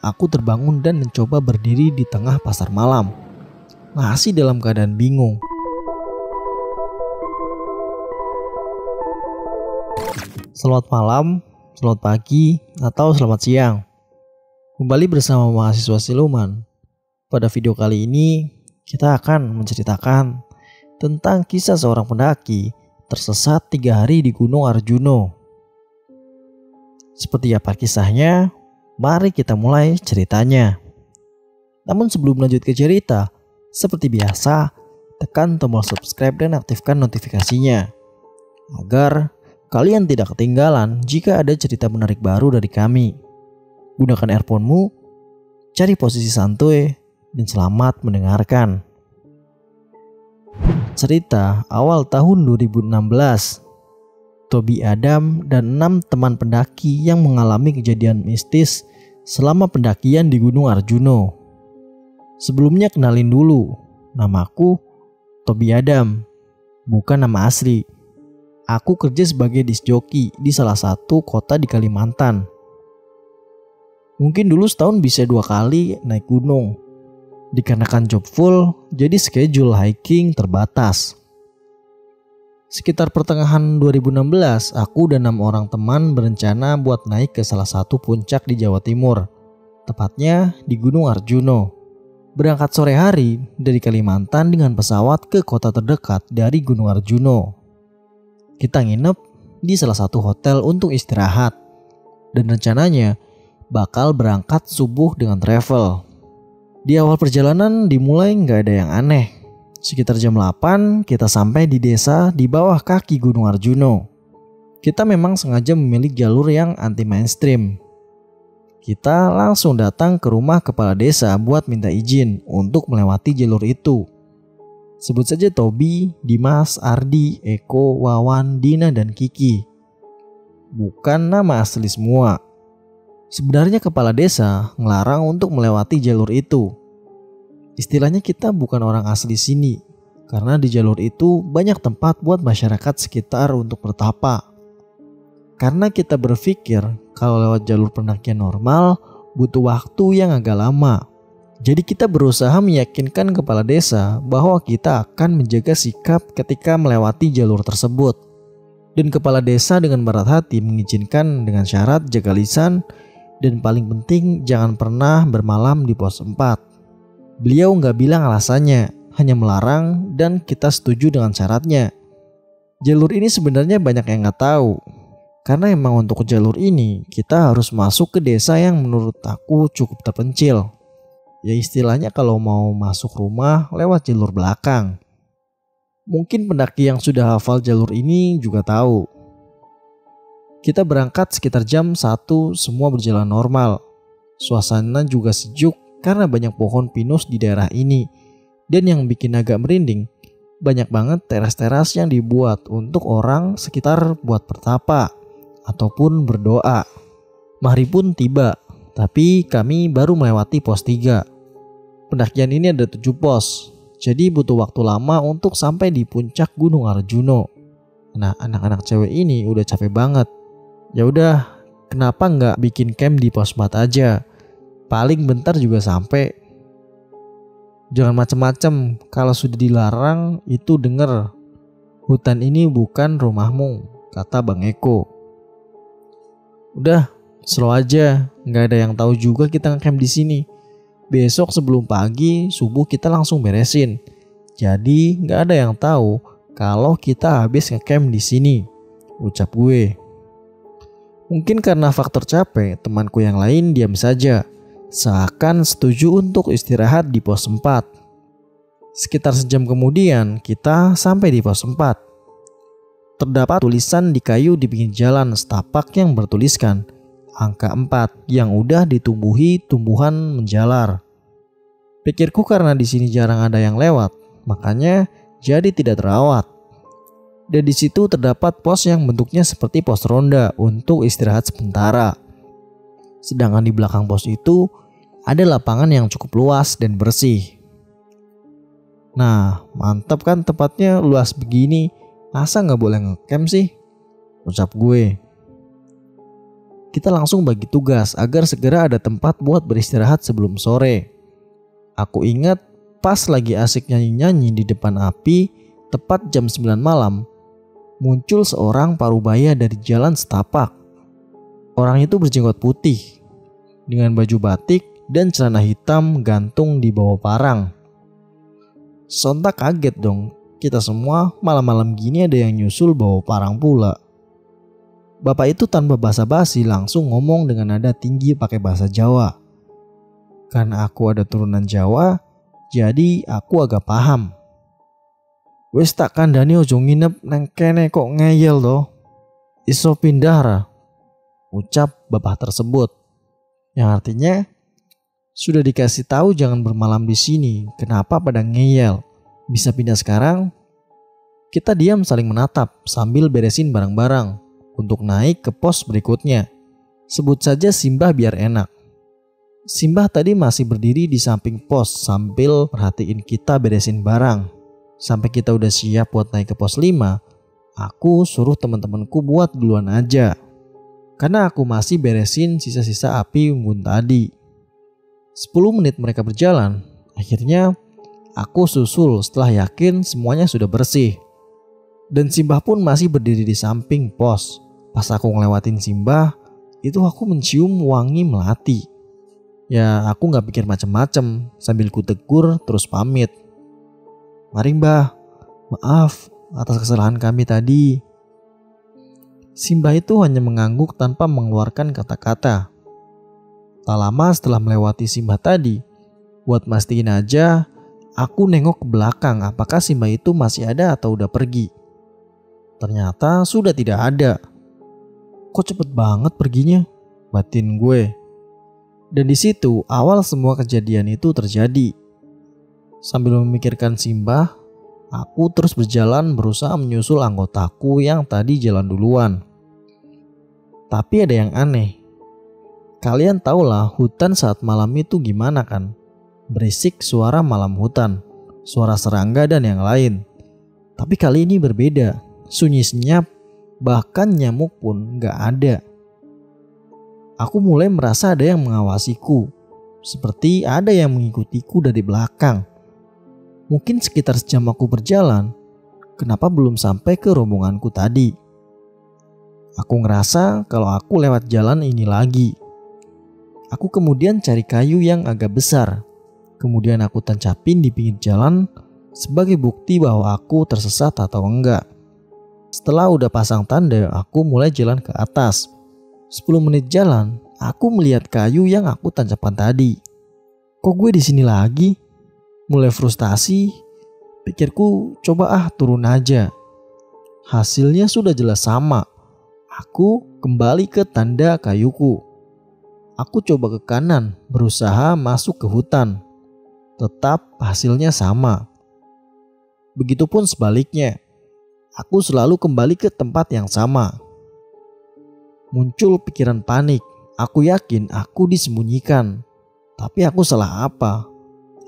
aku terbangun dan mencoba berdiri di tengah pasar malam. Masih dalam keadaan bingung. Selamat malam, selamat pagi, atau selamat siang. Kembali bersama mahasiswa siluman. Pada video kali ini, kita akan menceritakan tentang kisah seorang pendaki tersesat tiga hari di Gunung Arjuno. Seperti apa kisahnya? Mari kita mulai ceritanya. Namun sebelum lanjut ke cerita, seperti biasa, tekan tombol subscribe dan aktifkan notifikasinya agar Kalian tidak ketinggalan jika ada cerita menarik baru dari kami. Gunakan earphone-mu, cari posisi santuy, dan selamat mendengarkan. Cerita awal tahun 2016. Tobi Adam dan enam teman pendaki yang mengalami kejadian mistis selama pendakian di Gunung Arjuno. Sebelumnya kenalin dulu, namaku Tobi Adam, bukan nama asli. Aku kerja sebagai disjoki di salah satu kota di Kalimantan. Mungkin dulu setahun bisa dua kali naik gunung. Dikarenakan job full, jadi schedule hiking terbatas. Sekitar pertengahan 2016, aku dan enam orang teman berencana buat naik ke salah satu puncak di Jawa Timur, tepatnya di Gunung Arjuno. Berangkat sore hari dari Kalimantan dengan pesawat ke kota terdekat dari Gunung Arjuno, kita nginep di salah satu hotel untuk istirahat. Dan rencananya bakal berangkat subuh dengan travel. Di awal perjalanan dimulai nggak ada yang aneh. Sekitar jam 8 kita sampai di desa di bawah kaki Gunung Arjuno. Kita memang sengaja memilih jalur yang anti mainstream. Kita langsung datang ke rumah kepala desa buat minta izin untuk melewati jalur itu. Sebut saja Tobi, Dimas, Ardi, Eko, Wawan, Dina, dan Kiki. Bukan nama asli semua. Sebenarnya kepala desa ngelarang untuk melewati jalur itu. Istilahnya kita bukan orang asli sini, karena di jalur itu banyak tempat buat masyarakat sekitar untuk bertapa. Karena kita berpikir kalau lewat jalur pendakian normal butuh waktu yang agak lama jadi kita berusaha meyakinkan kepala desa bahwa kita akan menjaga sikap ketika melewati jalur tersebut. Dan kepala desa dengan berat hati mengizinkan dengan syarat jaga lisan dan paling penting jangan pernah bermalam di pos 4. Beliau nggak bilang alasannya, hanya melarang dan kita setuju dengan syaratnya. Jalur ini sebenarnya banyak yang nggak tahu. Karena emang untuk jalur ini kita harus masuk ke desa yang menurut aku cukup terpencil Ya istilahnya kalau mau masuk rumah lewat jalur belakang. Mungkin pendaki yang sudah hafal jalur ini juga tahu. Kita berangkat sekitar jam 1 semua berjalan normal. Suasana juga sejuk karena banyak pohon pinus di daerah ini. Dan yang bikin agak merinding, banyak banget teras-teras yang dibuat untuk orang sekitar buat bertapa ataupun berdoa. Mahri pun tiba tapi kami baru melewati pos 3. Pendakian ini ada 7 pos, jadi butuh waktu lama untuk sampai di puncak Gunung Arjuno. Nah, anak-anak cewek ini udah capek banget. Ya udah, kenapa nggak bikin camp di pos 4 aja? Paling bentar juga sampai. Jangan macem-macem, kalau sudah dilarang itu denger. Hutan ini bukan rumahmu, kata Bang Eko. Udah, Slow aja, nggak ada yang tahu juga kita ngecamp di sini. Besok sebelum pagi, subuh kita langsung beresin. Jadi nggak ada yang tahu kalau kita habis ngecamp di sini. Ucap gue. Mungkin karena faktor capek, temanku yang lain diam saja. Seakan setuju untuk istirahat di pos 4. Sekitar sejam kemudian, kita sampai di pos 4. Terdapat tulisan di kayu di pinggir jalan setapak yang bertuliskan angka 4 yang udah ditumbuhi tumbuhan menjalar. Pikirku karena di sini jarang ada yang lewat, makanya jadi tidak terawat. Dan di situ terdapat pos yang bentuknya seperti pos ronda untuk istirahat sementara. Sedangkan di belakang pos itu ada lapangan yang cukup luas dan bersih. Nah, mantap kan tempatnya luas begini. Masa nggak boleh ngecamp sih? Ucap gue. kita langsung bagi tugas agar segera ada tempat buat beristirahat sebelum sore. Aku ingat pas lagi asik nyanyi-nyanyi di depan api, tepat jam 9 malam, muncul seorang parubaya dari jalan setapak. Orang itu berjenggot putih, dengan baju batik dan celana hitam gantung di bawah parang. Sontak kaget dong, kita semua malam-malam gini ada yang nyusul bawa parang pula. Bapak itu tanpa basa-basi langsung ngomong dengan nada tinggi pakai bahasa Jawa. Karena aku ada turunan Jawa, jadi aku agak paham. Wes tak kandani ojo nginep neng kene kok ngeyel toh. Iso pindah ra. Ucap bapak tersebut. Yang artinya sudah dikasih tahu jangan bermalam di sini. Kenapa pada ngeyel? Bisa pindah sekarang? Kita diam saling menatap sambil beresin barang-barang untuk naik ke pos berikutnya. Sebut saja Simbah biar enak. Simbah tadi masih berdiri di samping pos sambil perhatiin kita beresin barang. Sampai kita udah siap buat naik ke pos 5, aku suruh teman-temanku buat duluan aja. Karena aku masih beresin sisa-sisa api unggun tadi. 10 menit mereka berjalan, akhirnya aku susul setelah yakin semuanya sudah bersih. Dan Simbah pun masih berdiri di samping pos. Pas aku ngelewatin Simbah, itu aku mencium wangi melati. Ya aku gak pikir macem-macem sambil ku tegur terus pamit. Mari mbah, maaf atas kesalahan kami tadi. Simba itu hanya mengangguk tanpa mengeluarkan kata-kata. Tak lama setelah melewati Simba tadi, buat mastiin aja, aku nengok ke belakang apakah Simba itu masih ada atau udah pergi. Ternyata sudah tidak ada. Kok cepet banget perginya? Batin gue. Dan di situ awal semua kejadian itu terjadi. Sambil memikirkan Simbah, aku terus berjalan berusaha menyusul anggotaku yang tadi jalan duluan. Tapi ada yang aneh. Kalian tahulah hutan saat malam itu gimana kan? Berisik suara malam hutan, suara serangga dan yang lain. Tapi kali ini berbeda, sunyi senyap, bahkan nyamuk pun gak ada. Aku mulai merasa ada yang mengawasiku, seperti ada yang mengikutiku dari belakang. Mungkin sekitar sejam aku berjalan, kenapa belum sampai ke rombonganku tadi? Aku ngerasa kalau aku lewat jalan ini lagi. Aku kemudian cari kayu yang agak besar. Kemudian aku tancapin di pinggir jalan sebagai bukti bahwa aku tersesat atau enggak. Setelah udah pasang tanda, aku mulai jalan ke atas. 10 menit jalan, aku melihat kayu yang aku tancapkan tadi. Kok gue di sini lagi? Mulai frustasi, pikirku coba ah turun aja. Hasilnya sudah jelas sama. Aku kembali ke tanda kayuku. Aku coba ke kanan, berusaha masuk ke hutan. Tetap hasilnya sama. Begitupun sebaliknya, aku selalu kembali ke tempat yang sama. Muncul pikiran panik. Aku yakin aku disembunyikan. Tapi aku salah apa?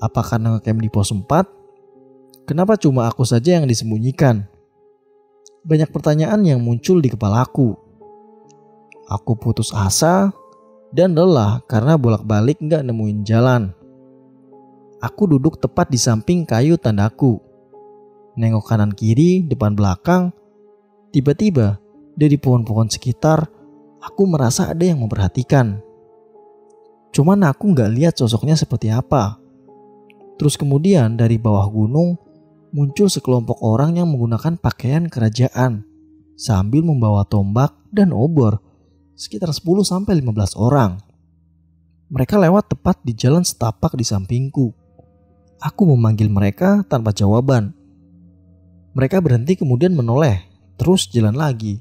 Apa karena ngecamp di pos 4? Kenapa cuma aku saja yang disembunyikan? Banyak pertanyaan yang muncul di kepalaku. Aku putus asa dan lelah karena bolak-balik nggak nemuin jalan. Aku duduk tepat di samping kayu tandaku. Nengok kanan kiri, depan belakang. Tiba-tiba dari pohon-pohon sekitar, aku merasa ada yang memperhatikan. Cuman aku nggak lihat sosoknya seperti apa. Terus kemudian dari bawah gunung muncul sekelompok orang yang menggunakan pakaian kerajaan sambil membawa tombak dan obor sekitar 10 sampai 15 orang. Mereka lewat tepat di jalan setapak di sampingku. Aku memanggil mereka tanpa jawaban. Mereka berhenti kemudian menoleh, terus jalan lagi.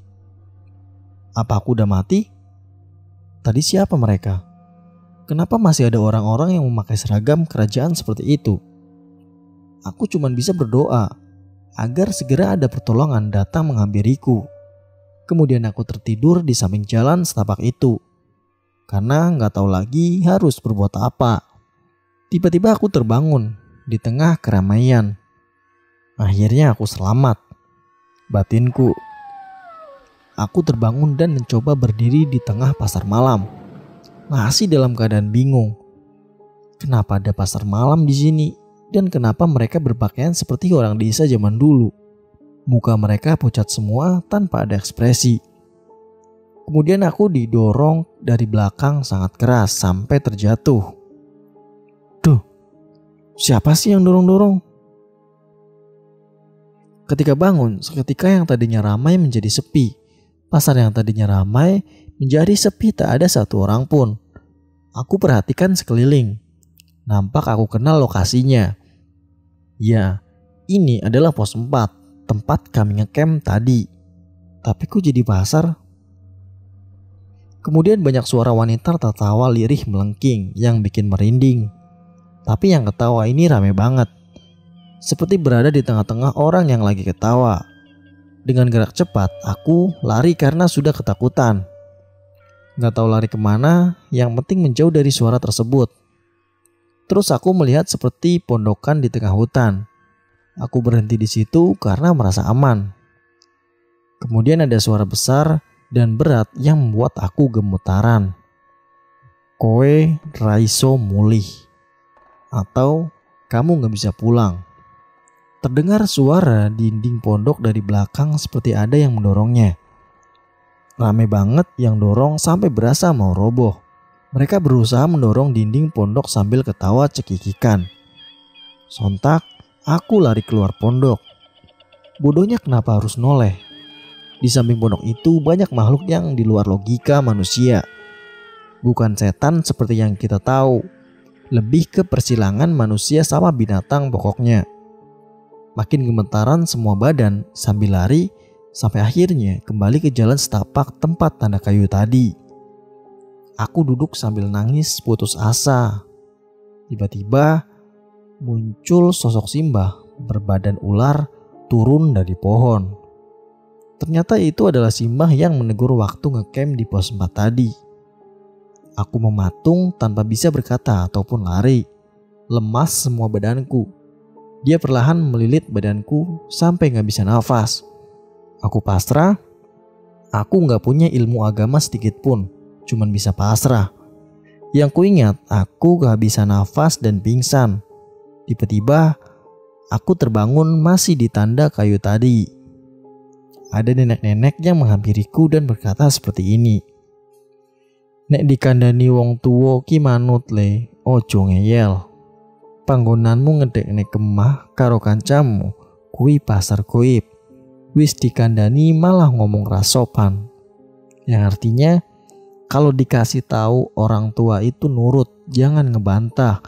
Apa aku udah mati? Tadi siapa mereka? Kenapa masih ada orang-orang yang memakai seragam kerajaan seperti itu? Aku cuma bisa berdoa agar segera ada pertolongan datang menghampiriku. Kemudian aku tertidur di samping jalan setapak itu. Karena nggak tahu lagi harus berbuat apa. Tiba-tiba aku terbangun di tengah keramaian. Akhirnya aku selamat. Batinku aku terbangun dan mencoba berdiri di tengah pasar malam. Masih dalam keadaan bingung. Kenapa ada pasar malam di sini? Dan kenapa mereka berpakaian seperti orang desa zaman dulu? Muka mereka pucat semua tanpa ada ekspresi. Kemudian aku didorong dari belakang sangat keras sampai terjatuh. Duh, siapa sih yang dorong-dorong? Ketika bangun, seketika yang tadinya ramai menjadi sepi. Pasar yang tadinya ramai menjadi sepi tak ada satu orang pun. Aku perhatikan sekeliling. Nampak aku kenal lokasinya. Ya, ini adalah pos 4, tempat kami ngecamp tadi. Tapi kok jadi pasar? Kemudian banyak suara wanita tertawa lirih melengking yang bikin merinding. Tapi yang ketawa ini rame banget seperti berada di tengah-tengah orang yang lagi ketawa. Dengan gerak cepat, aku lari karena sudah ketakutan. Gak tahu lari ke mana, yang penting menjauh dari suara tersebut. Terus aku melihat seperti pondokan di tengah hutan. Aku berhenti di situ karena merasa aman. Kemudian ada suara besar dan berat yang membuat aku gemetaran. Koe raiso mulih. Atau kamu gak bisa pulang. Terdengar suara dinding pondok dari belakang seperti ada yang mendorongnya. Rame banget yang dorong sampai berasa mau roboh. Mereka berusaha mendorong dinding pondok sambil ketawa cekikikan. Sontak, aku lari keluar pondok. Bodohnya kenapa harus noleh? Di samping pondok itu banyak makhluk yang di luar logika manusia. Bukan setan seperti yang kita tahu. Lebih ke persilangan manusia sama binatang pokoknya. Makin gemetaran semua badan sambil lari sampai akhirnya kembali ke jalan setapak tempat tanda kayu tadi. Aku duduk sambil nangis putus asa. Tiba-tiba muncul sosok Simbah berbadan ular turun dari pohon. Ternyata itu adalah Simbah yang menegur waktu ngecamp di pos 4 tadi. Aku mematung tanpa bisa berkata ataupun lari. Lemas semua badanku dia perlahan melilit badanku sampai gak bisa nafas. Aku pasrah. Aku gak punya ilmu agama sedikit pun, cuman bisa pasrah. Yang kuingat, aku bisa nafas dan pingsan. Tiba-tiba, aku terbangun masih di tanda kayu tadi. Ada nenek-nenek yang menghampiriku dan berkata seperti ini. Nek dikandani wong tuwo ki manut le, ojo ngeyel panggonanmu ngedekne kemah karo kancamu kui pasar goib wis dikandani malah ngomong rasopan yang artinya kalau dikasih tahu orang tua itu nurut jangan ngebantah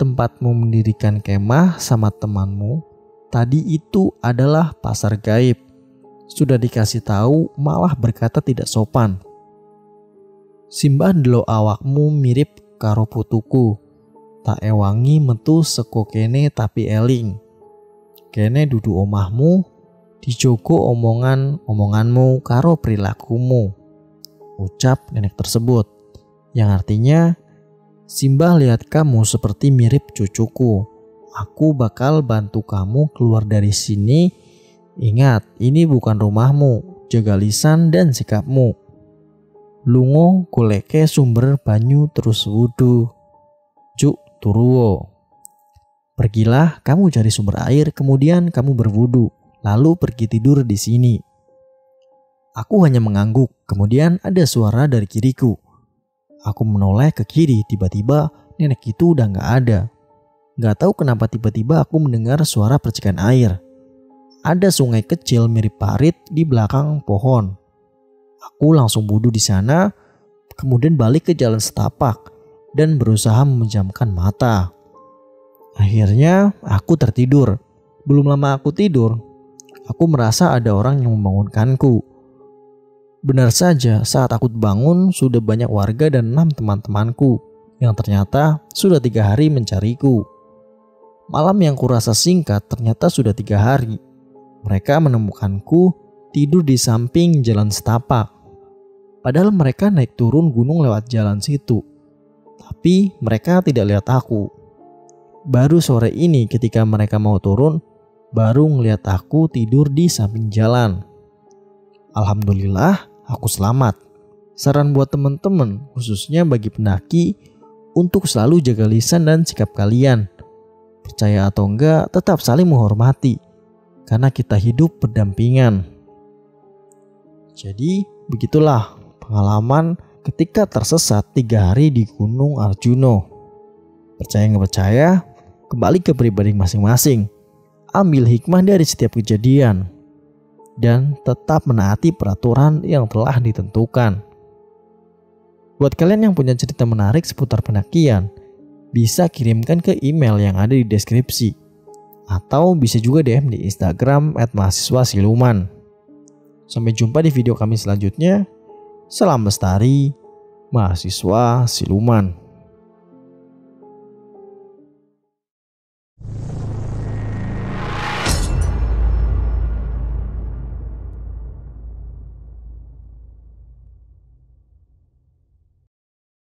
tempatmu mendirikan kemah sama temanmu tadi itu adalah pasar gaib sudah dikasih tahu malah berkata tidak sopan Simbah delo awakmu mirip karo putuku tak ewangi metu seko kene tapi eling. Kene dudu omahmu, dijogo omongan omonganmu karo perilakumu. Ucap nenek tersebut, yang artinya Simbah lihat kamu seperti mirip cucuku. Aku bakal bantu kamu keluar dari sini. Ingat, ini bukan rumahmu. Jaga lisan dan sikapmu. Lungo goleke sumber banyu terus wudhu. Cuk Turuo. Pergilah kamu cari sumber air, kemudian kamu berwudu, lalu pergi tidur di sini. Aku hanya mengangguk, kemudian ada suara dari kiriku. Aku menoleh ke kiri, tiba-tiba nenek itu udah gak ada. Gak tahu kenapa tiba-tiba aku mendengar suara percikan air. Ada sungai kecil mirip parit di belakang pohon. Aku langsung wudhu di sana, kemudian balik ke jalan setapak dan berusaha memejamkan mata. Akhirnya aku tertidur. Belum lama aku tidur, aku merasa ada orang yang membangunkanku. Benar saja, saat aku bangun sudah banyak warga dan enam teman-temanku yang ternyata sudah tiga hari mencariku. Malam yang kurasa singkat ternyata sudah tiga hari. Mereka menemukanku tidur di samping jalan setapak. Padahal mereka naik turun gunung lewat jalan situ. Tapi mereka tidak lihat aku. Baru sore ini ketika mereka mau turun, baru ngeliat aku tidur di samping jalan. Alhamdulillah, aku selamat. Saran buat teman-teman, khususnya bagi pendaki, untuk selalu jaga lisan dan sikap kalian. Percaya atau enggak, tetap saling menghormati, karena kita hidup berdampingan. Jadi, begitulah pengalaman ketika tersesat tiga hari di Gunung Arjuno. Percaya nggak percaya, kembali ke pribadi masing-masing. Ambil hikmah dari setiap kejadian dan tetap menaati peraturan yang telah ditentukan. Buat kalian yang punya cerita menarik seputar pendakian, bisa kirimkan ke email yang ada di deskripsi. Atau bisa juga DM di Instagram at mahasiswa siluman. Sampai jumpa di video kami selanjutnya. Salam lestari, mahasiswa siluman.